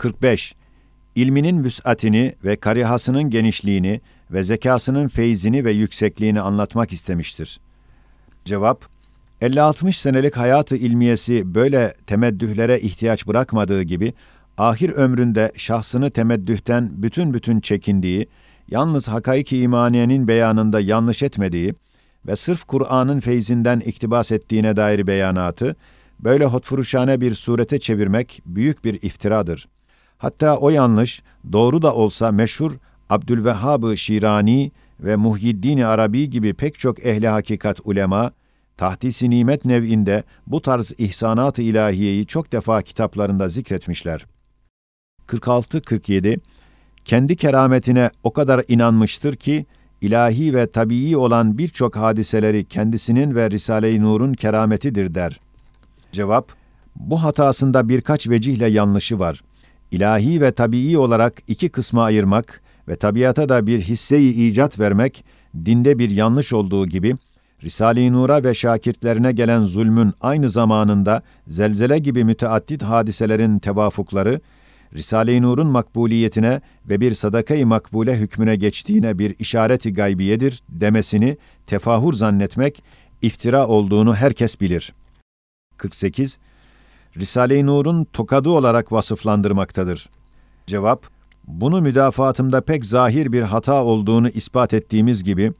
45. İlminin vüs'atini ve karihasının genişliğini ve zekasının feyzini ve yüksekliğini anlatmak istemiştir. Cevap, 50-60 senelik hayatı ilmiyesi böyle temeddühlere ihtiyaç bırakmadığı gibi, ahir ömründe şahsını temeddühten bütün bütün çekindiği, yalnız hakaiki imaniyenin beyanında yanlış etmediği ve sırf Kur'an'ın feyzinden iktibas ettiğine dair beyanatı, böyle hotfuruşane bir surete çevirmek büyük bir iftiradır. Hatta o yanlış, doğru da olsa meşhur Abdülvehhab-ı Şirani ve Muhyiddin Arabi gibi pek çok ehli hakikat ulema, tahdisi nimet nev'inde bu tarz ihsanat-ı ilahiyeyi çok defa kitaplarında zikretmişler. 46-47 Kendi kerametine o kadar inanmıştır ki, ilahi ve tabii olan birçok hadiseleri kendisinin ve Risale-i Nur'un kerametidir der. Cevap, bu hatasında birkaç vecihle yanlışı var. İlahi ve tabii olarak iki kısma ayırmak ve tabiata da bir hisseyi icat vermek, dinde bir yanlış olduğu gibi, Risale-i Nur'a ve şakirtlerine gelen zulmün aynı zamanında zelzele gibi müteaddit hadiselerin tevafukları, Risale-i Nur'un makbuliyetine ve bir sadakayı makbule hükmüne geçtiğine bir işareti gaybiyedir demesini tefahur zannetmek, iftira olduğunu herkes bilir. 48. Risale-i Nur'un tokadı olarak vasıflandırmaktadır. Cevap, bunu müdafaatımda pek zahir bir hata olduğunu ispat ettiğimiz gibi,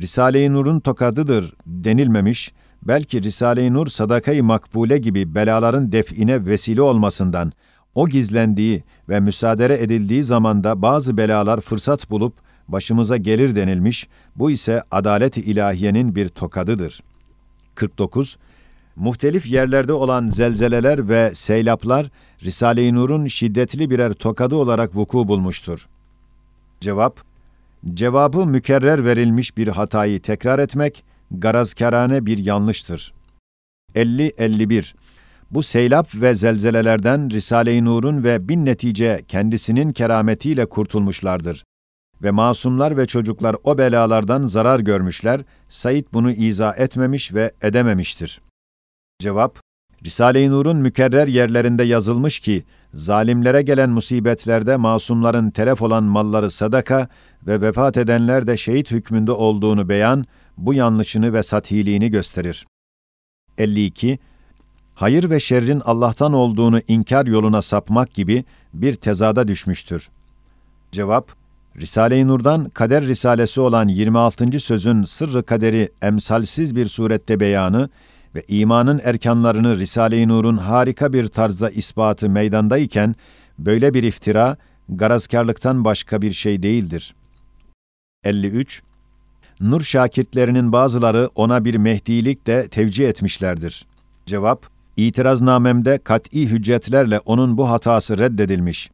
Risale-i Nur'un tokadıdır denilmemiş, belki Risale-i Nur sadakayı makbule gibi belaların define vesile olmasından, o gizlendiği ve müsaade edildiği zamanda bazı belalar fırsat bulup başımıza gelir denilmiş, bu ise adalet-i ilahiyenin bir tokadıdır. 49. Muhtelif yerlerde olan zelzeleler ve seylaplar, Risale-i Nur'un şiddetli birer tokadı olarak vuku bulmuştur. Cevap, cevabı mükerrer verilmiş bir hatayı tekrar etmek, garazkarane bir yanlıştır. 50-51 Bu seylap ve zelzelelerden Risale-i Nur'un ve bin netice kendisinin kerametiyle kurtulmuşlardır. Ve masumlar ve çocuklar o belalardan zarar görmüşler, Said bunu izah etmemiş ve edememiştir. Cevap, Risale-i Nur'un mükerrer yerlerinde yazılmış ki, zalimlere gelen musibetlerde masumların telef olan malları sadaka ve vefat edenler de şehit hükmünde olduğunu beyan, bu yanlışını ve sathiliğini gösterir. 52. Hayır ve şerrin Allah'tan olduğunu inkar yoluna sapmak gibi bir tezada düşmüştür. Cevap, Risale-i Nur'dan kader risalesi olan 26. sözün sırrı kaderi emsalsiz bir surette beyanı, ve imanın erkanlarını Risale-i Nur'un harika bir tarzda ispatı meydandayken, böyle bir iftira, garazkarlıktan başka bir şey değildir. 53. Nur şakirtlerinin bazıları ona bir mehdilik de tevcih etmişlerdir. Cevap, itiraznamemde kat'i hüccetlerle onun bu hatası reddedilmiş.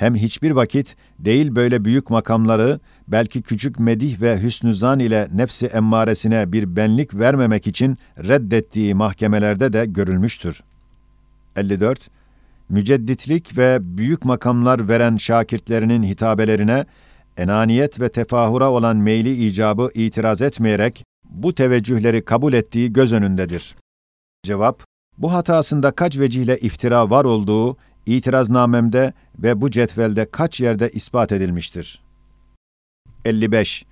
Hem hiçbir vakit değil böyle büyük makamları belki küçük medih ve hüsnü zan ile nefsi emmaresine bir benlik vermemek için reddettiği mahkemelerde de görülmüştür. 54. Mücedditlik ve büyük makamlar veren şakirtlerinin hitabelerine enaniyet ve tefahura olan meyli icabı itiraz etmeyerek bu teveccühleri kabul ettiği göz önündedir. Cevap, bu hatasında kaç vecihle iftira var olduğu itiraznamemde ve bu cetvelde kaç yerde ispat edilmiştir. 55.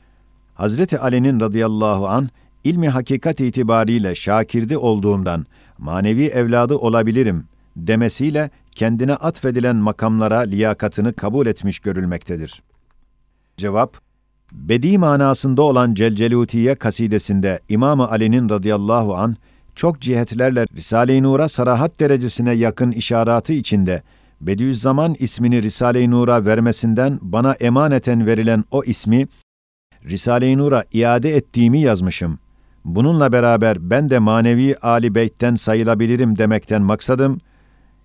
Hazreti Ali'nin radıyallahu an ilmi hakikat itibariyle şakirdi olduğundan manevi evladı olabilirim demesiyle kendine atfedilen makamlara liyakatını kabul etmiş görülmektedir. Cevap, Bedi manasında olan Celcelutiye kasidesinde İmam Ali'nin radıyallahu an çok cihetlerle Risale-i Nur'a sarahat derecesine yakın işaratı içinde Bediüzzaman ismini Risale-i Nur'a vermesinden bana emaneten verilen o ismi Risale-i Nur'a iade ettiğimi yazmışım. Bununla beraber ben de manevi Ali Beyt'ten sayılabilirim demekten maksadım,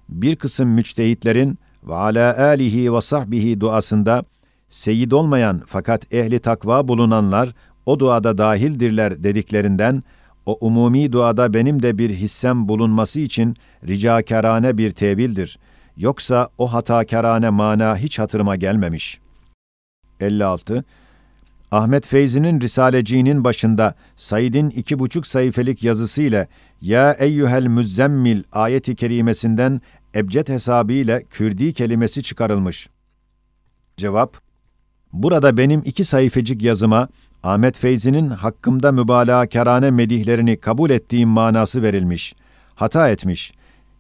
bir kısım müçtehitlerin ve ala alihi ve sahbihi duasında seyid olmayan fakat ehli takva bulunanlar o duada dahildirler dediklerinden o umumi duada benim de bir hissem bulunması için ricakarane bir tevildir. Yoksa o hatakarane mana hiç hatırıma gelmemiş. 56. Ahmet Feyzi'nin Risaleciğinin başında Said'in iki buçuk sayfelik yazısı ile Ya eyyühel müzzemmil ayeti kerimesinden ebced hesabı ile Kürdi kelimesi çıkarılmış. Cevap, burada benim iki sayfacık yazıma Ahmet Feyzi'nin hakkımda mübalağa kerane medihlerini kabul ettiğim manası verilmiş. Hata etmiş.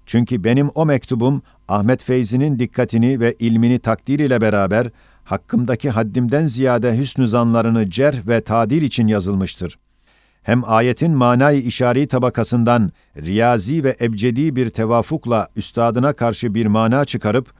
Çünkü benim o mektubum Ahmet Feyzi'nin dikkatini ve ilmini takdir ile beraber hakkımdaki haddimden ziyade hüsnü zanlarını cerh ve tadil için yazılmıştır. Hem ayetin manayı işari tabakasından riyazi ve ebcedi bir tevafukla üstadına karşı bir mana çıkarıp,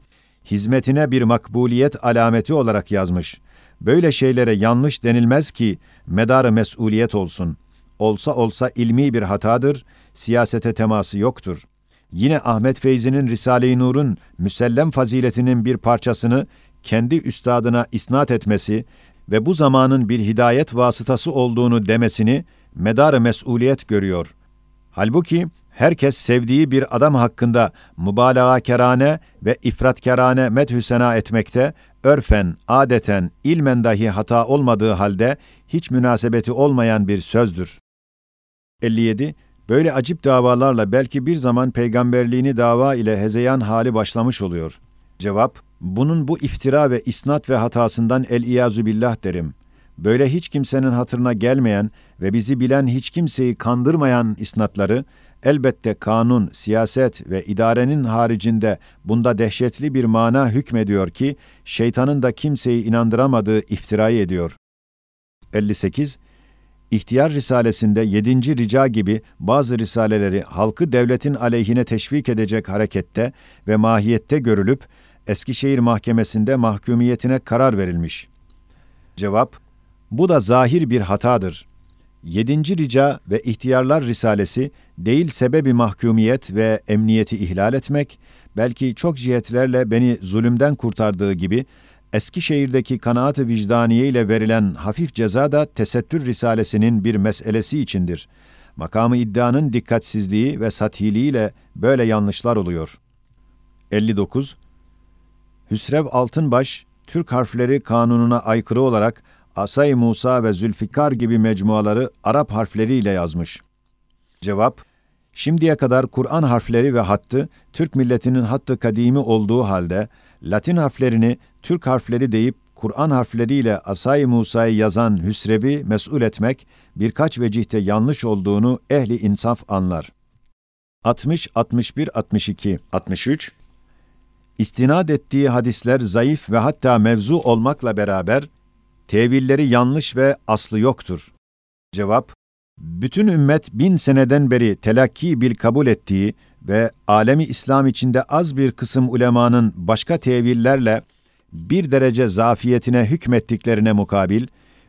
hizmetine bir makbuliyet alameti olarak yazmış. Böyle şeylere yanlış denilmez ki medarı mesuliyet olsun. Olsa olsa ilmi bir hatadır, siyasete teması yoktur. Yine Ahmet Feyzi'nin Risale-i Nur'un müsellem faziletinin bir parçasını kendi üstadına isnat etmesi ve bu zamanın bir hidayet vasıtası olduğunu demesini medarı mesuliyet görüyor. Halbuki herkes sevdiği bir adam hakkında mübalağa kerane ve ifratkerane methü sena etmekte, örfen, adeten, ilmen dahi hata olmadığı halde hiç münasebeti olmayan bir sözdür. 57. Böyle acip davalarla belki bir zaman peygamberliğini dava ile hezeyan hali başlamış oluyor. Cevap, bunun bu iftira ve isnat ve hatasından el-iyazu billah derim. Böyle hiç kimsenin hatırına gelmeyen ve bizi bilen hiç kimseyi kandırmayan isnatları, elbette kanun, siyaset ve idarenin haricinde bunda dehşetli bir mana hükmediyor ki, şeytanın da kimseyi inandıramadığı iftirayı ediyor. 58. İhtiyar Risalesinde 7. rica gibi bazı risaleleri halkı devletin aleyhine teşvik edecek harekette ve mahiyette görülüp, Eskişehir Mahkemesi'nde mahkumiyetine karar verilmiş. Cevap, bu da zahir bir hatadır. Yedinci rica ve ihtiyarlar risalesi değil sebebi mahkumiyet ve emniyeti ihlal etmek, belki çok cihetlerle beni zulümden kurtardığı gibi Eskişehir'deki kanaat-ı vicdaniye ile verilen hafif ceza da tesettür risalesinin bir meselesi içindir. Makamı iddianın dikkatsizliği ve satiliğiyle böyle yanlışlar oluyor. 59. Hüsrev Altınbaş, Türk harfleri kanununa aykırı olarak Asay Musa ve Zülfikar gibi mecmuaları Arap harfleriyle yazmış. Cevap, şimdiye kadar Kur'an harfleri ve hattı Türk milletinin hattı kadimi olduğu halde Latin harflerini Türk harfleri deyip Kur'an harfleriyle Asay Musa'yı yazan Hüsrev'i mesul etmek birkaç vecihte yanlış olduğunu ehli insaf anlar. 60, 61, 62, 63 İstinad ettiği hadisler zayıf ve hatta mevzu olmakla beraber tevilleri yanlış ve aslı yoktur. Cevap, bütün ümmet bin seneden beri telakki bil kabul ettiği ve alemi İslam içinde az bir kısım ulemanın başka tevillerle bir derece zafiyetine hükmettiklerine mukabil,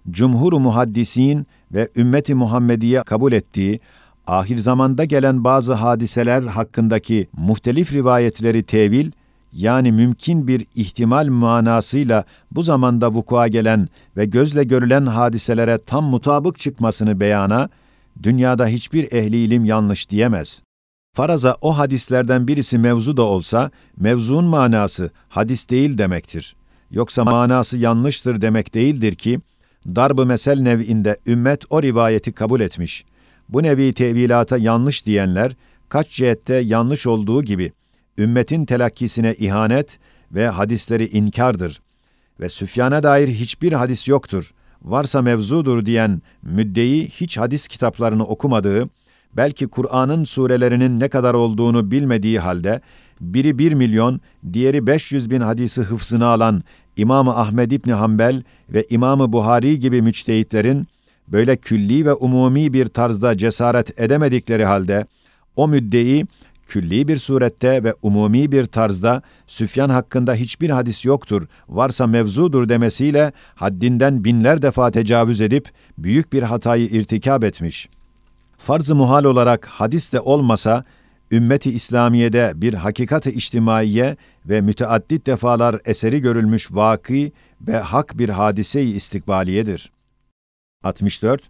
cumhur muhaddisin ve ümmeti Muhammediye kabul ettiği, ahir zamanda gelen bazı hadiseler hakkındaki muhtelif rivayetleri tevil, yani mümkün bir ihtimal manasıyla bu zamanda vukua gelen ve gözle görülen hadiselere tam mutabık çıkmasını beyana, dünyada hiçbir ehli ilim yanlış diyemez. Faraza o hadislerden birisi mevzu da olsa, mevzuun manası hadis değil demektir. Yoksa manası yanlıştır demek değildir ki, darb-ı mesel nev'inde ümmet o rivayeti kabul etmiş. Bu nevi tevilata yanlış diyenler, kaç cihette yanlış olduğu gibi, ümmetin telakkisine ihanet ve hadisleri inkardır. Ve Süfyan'a dair hiçbir hadis yoktur. Varsa mevzudur diyen müddeyi hiç hadis kitaplarını okumadığı, belki Kur'an'ın surelerinin ne kadar olduğunu bilmediği halde, biri bir milyon, diğeri 500 bin hadisi hıfzına alan İmam-ı Ahmed İbni Hanbel ve İmam-ı Buhari gibi müçtehitlerin, böyle külli ve umumi bir tarzda cesaret edemedikleri halde, o müddeyi külli bir surette ve umumi bir tarzda Süfyan hakkında hiçbir hadis yoktur, varsa mevzudur demesiyle haddinden binler defa tecavüz edip büyük bir hatayı irtikab etmiş. Farz-ı muhal olarak hadis de olmasa, ümmeti İslamiye'de bir hakikat-ı içtimaiye ve müteaddit defalar eseri görülmüş vaki ve hak bir hadise-i istikbaliyedir. 64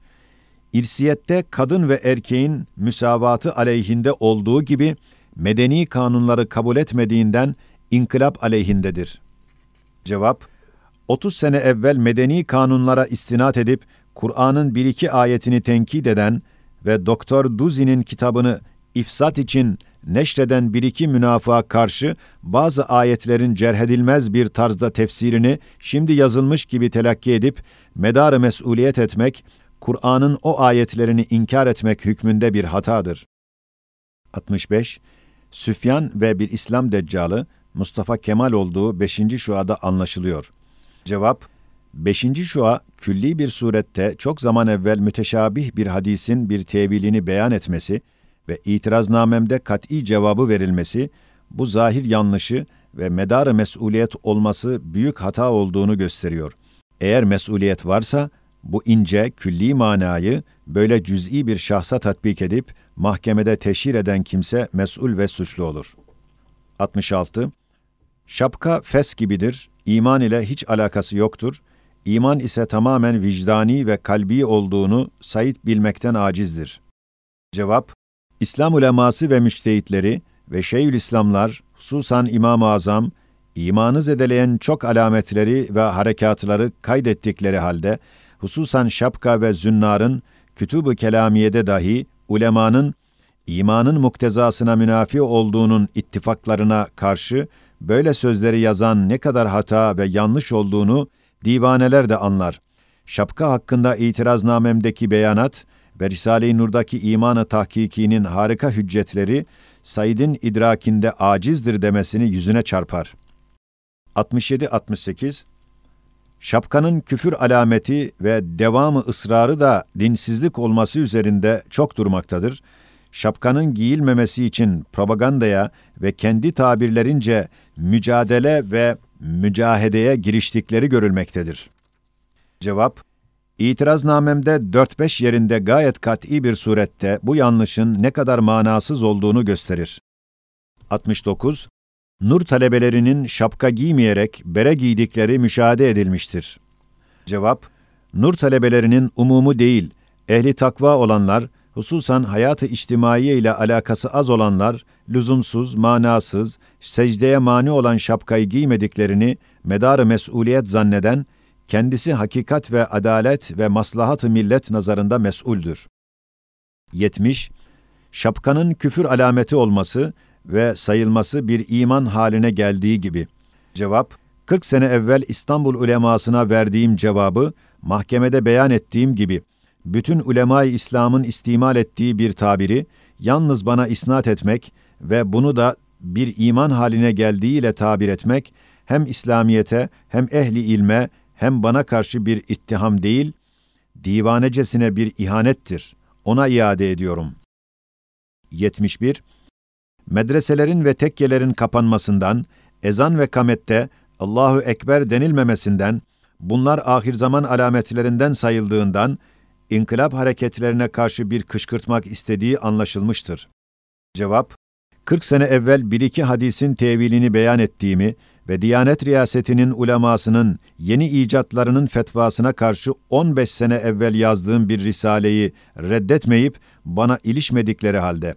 irsiyette kadın ve erkeğin müsavatı aleyhinde olduğu gibi medeni kanunları kabul etmediğinden inkılap aleyhindedir. Cevap 30 sene evvel medeni kanunlara istinat edip Kur'an'ın bir iki ayetini tenkit eden ve Doktor Duzi'nin kitabını ifsat için neşreden bir iki münafığa karşı bazı ayetlerin cerhedilmez bir tarzda tefsirini şimdi yazılmış gibi telakki edip medarı mesuliyet etmek, Kur'an'ın o ayetlerini inkar etmek hükmünde bir hatadır. 65. Süfyan ve bir İslam deccalı Mustafa Kemal olduğu 5. şuada anlaşılıyor. Cevap, 5. şua külli bir surette çok zaman evvel müteşabih bir hadisin bir tevilini beyan etmesi ve itiraznamemde kat'i cevabı verilmesi, bu zahir yanlışı ve medarı mesuliyet olması büyük hata olduğunu gösteriyor. Eğer mesuliyet varsa, bu ince, külli manayı böyle cüz'i bir şahsa tatbik edip mahkemede teşhir eden kimse mesul ve suçlu olur. 66. Şapka fes gibidir, iman ile hiç alakası yoktur. İman ise tamamen vicdani ve kalbi olduğunu Said bilmekten acizdir. Cevap, İslam uleması ve müştehitleri ve Şeyhülislamlar, hususan İmam-ı Azam, imanı zedeleyen çok alametleri ve harekatları kaydettikleri halde, hususan şapka ve zünnarın, kütüb-ü kelamiyede dahi ulemanın imanın muktezasına münafi olduğunun ittifaklarına karşı böyle sözleri yazan ne kadar hata ve yanlış olduğunu divaneler de anlar. Şapka hakkında itiraznamemdeki beyanat ve Risale-i Nur'daki imanı tahkikinin harika hüccetleri Said'in idrakinde acizdir demesini yüzüne çarpar. 67-68 Şapkanın küfür alameti ve devamı ısrarı da dinsizlik olması üzerinde çok durmaktadır. Şapkanın giyilmemesi için propagandaya ve kendi tabirlerince mücadele ve mücahedeye giriştikleri görülmektedir. Cevap, İtiraznamemde 4-5 yerinde gayet kat'i bir surette bu yanlışın ne kadar manasız olduğunu gösterir. 69. Nur talebelerinin şapka giymeyerek bere giydikleri müşahede edilmiştir. Cevap, Nur talebelerinin umumu değil, ehli takva olanlar, hususan hayatı içtimaiye ile alakası az olanlar, lüzumsuz, manasız, secdeye mani olan şapkayı giymediklerini medarı mesuliyet zanneden, kendisi hakikat ve adalet ve maslahat-ı millet nazarında mesuldür. 70. Şapkanın küfür alameti olması ve sayılması bir iman haline geldiği gibi. Cevap, 40 sene evvel İstanbul ulemasına verdiğim cevabı mahkemede beyan ettiğim gibi bütün ulema-i İslam'ın istimal ettiği bir tabiri yalnız bana isnat etmek ve bunu da bir iman haline geldiğiyle tabir etmek hem İslamiyete hem ehli ilme hem bana karşı bir ittiham değil, divanecesine bir ihanettir. Ona iade ediyorum. 71. Medreselerin ve tekkelerin kapanmasından, ezan ve kamette Allahu Ekber denilmemesinden, bunlar ahir zaman alametlerinden sayıldığından, inkılap hareketlerine karşı bir kışkırtmak istediği anlaşılmıştır. Cevap, 40 sene evvel bir iki hadisin tevilini beyan ettiğimi ve Diyanet Riyasetinin ulemasının yeni icatlarının fetvasına karşı 15 sene evvel yazdığım bir risaleyi reddetmeyip bana ilişmedikleri halde,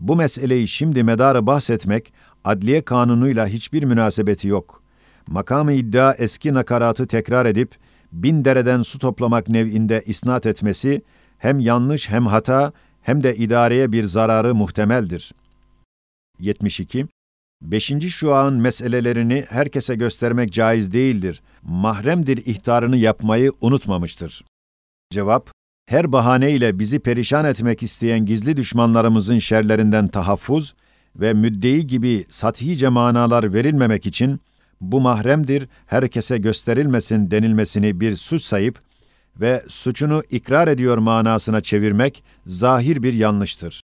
bu meseleyi şimdi medarı bahsetmek, adliye kanunuyla hiçbir münasebeti yok. Makamı iddia eski nakaratı tekrar edip, bin dereden su toplamak nev'inde isnat etmesi, hem yanlış hem hata, hem de idareye bir zararı muhtemeldir. 72. Beşinci şuağın meselelerini herkese göstermek caiz değildir. Mahremdir ihtarını yapmayı unutmamıştır. Cevap, her bahaneyle bizi perişan etmek isteyen gizli düşmanlarımızın şerlerinden tahaffuz ve müddei gibi sathice manalar verilmemek için bu mahremdir, herkese gösterilmesin denilmesini bir suç sayıp ve suçunu ikrar ediyor manasına çevirmek zahir bir yanlıştır.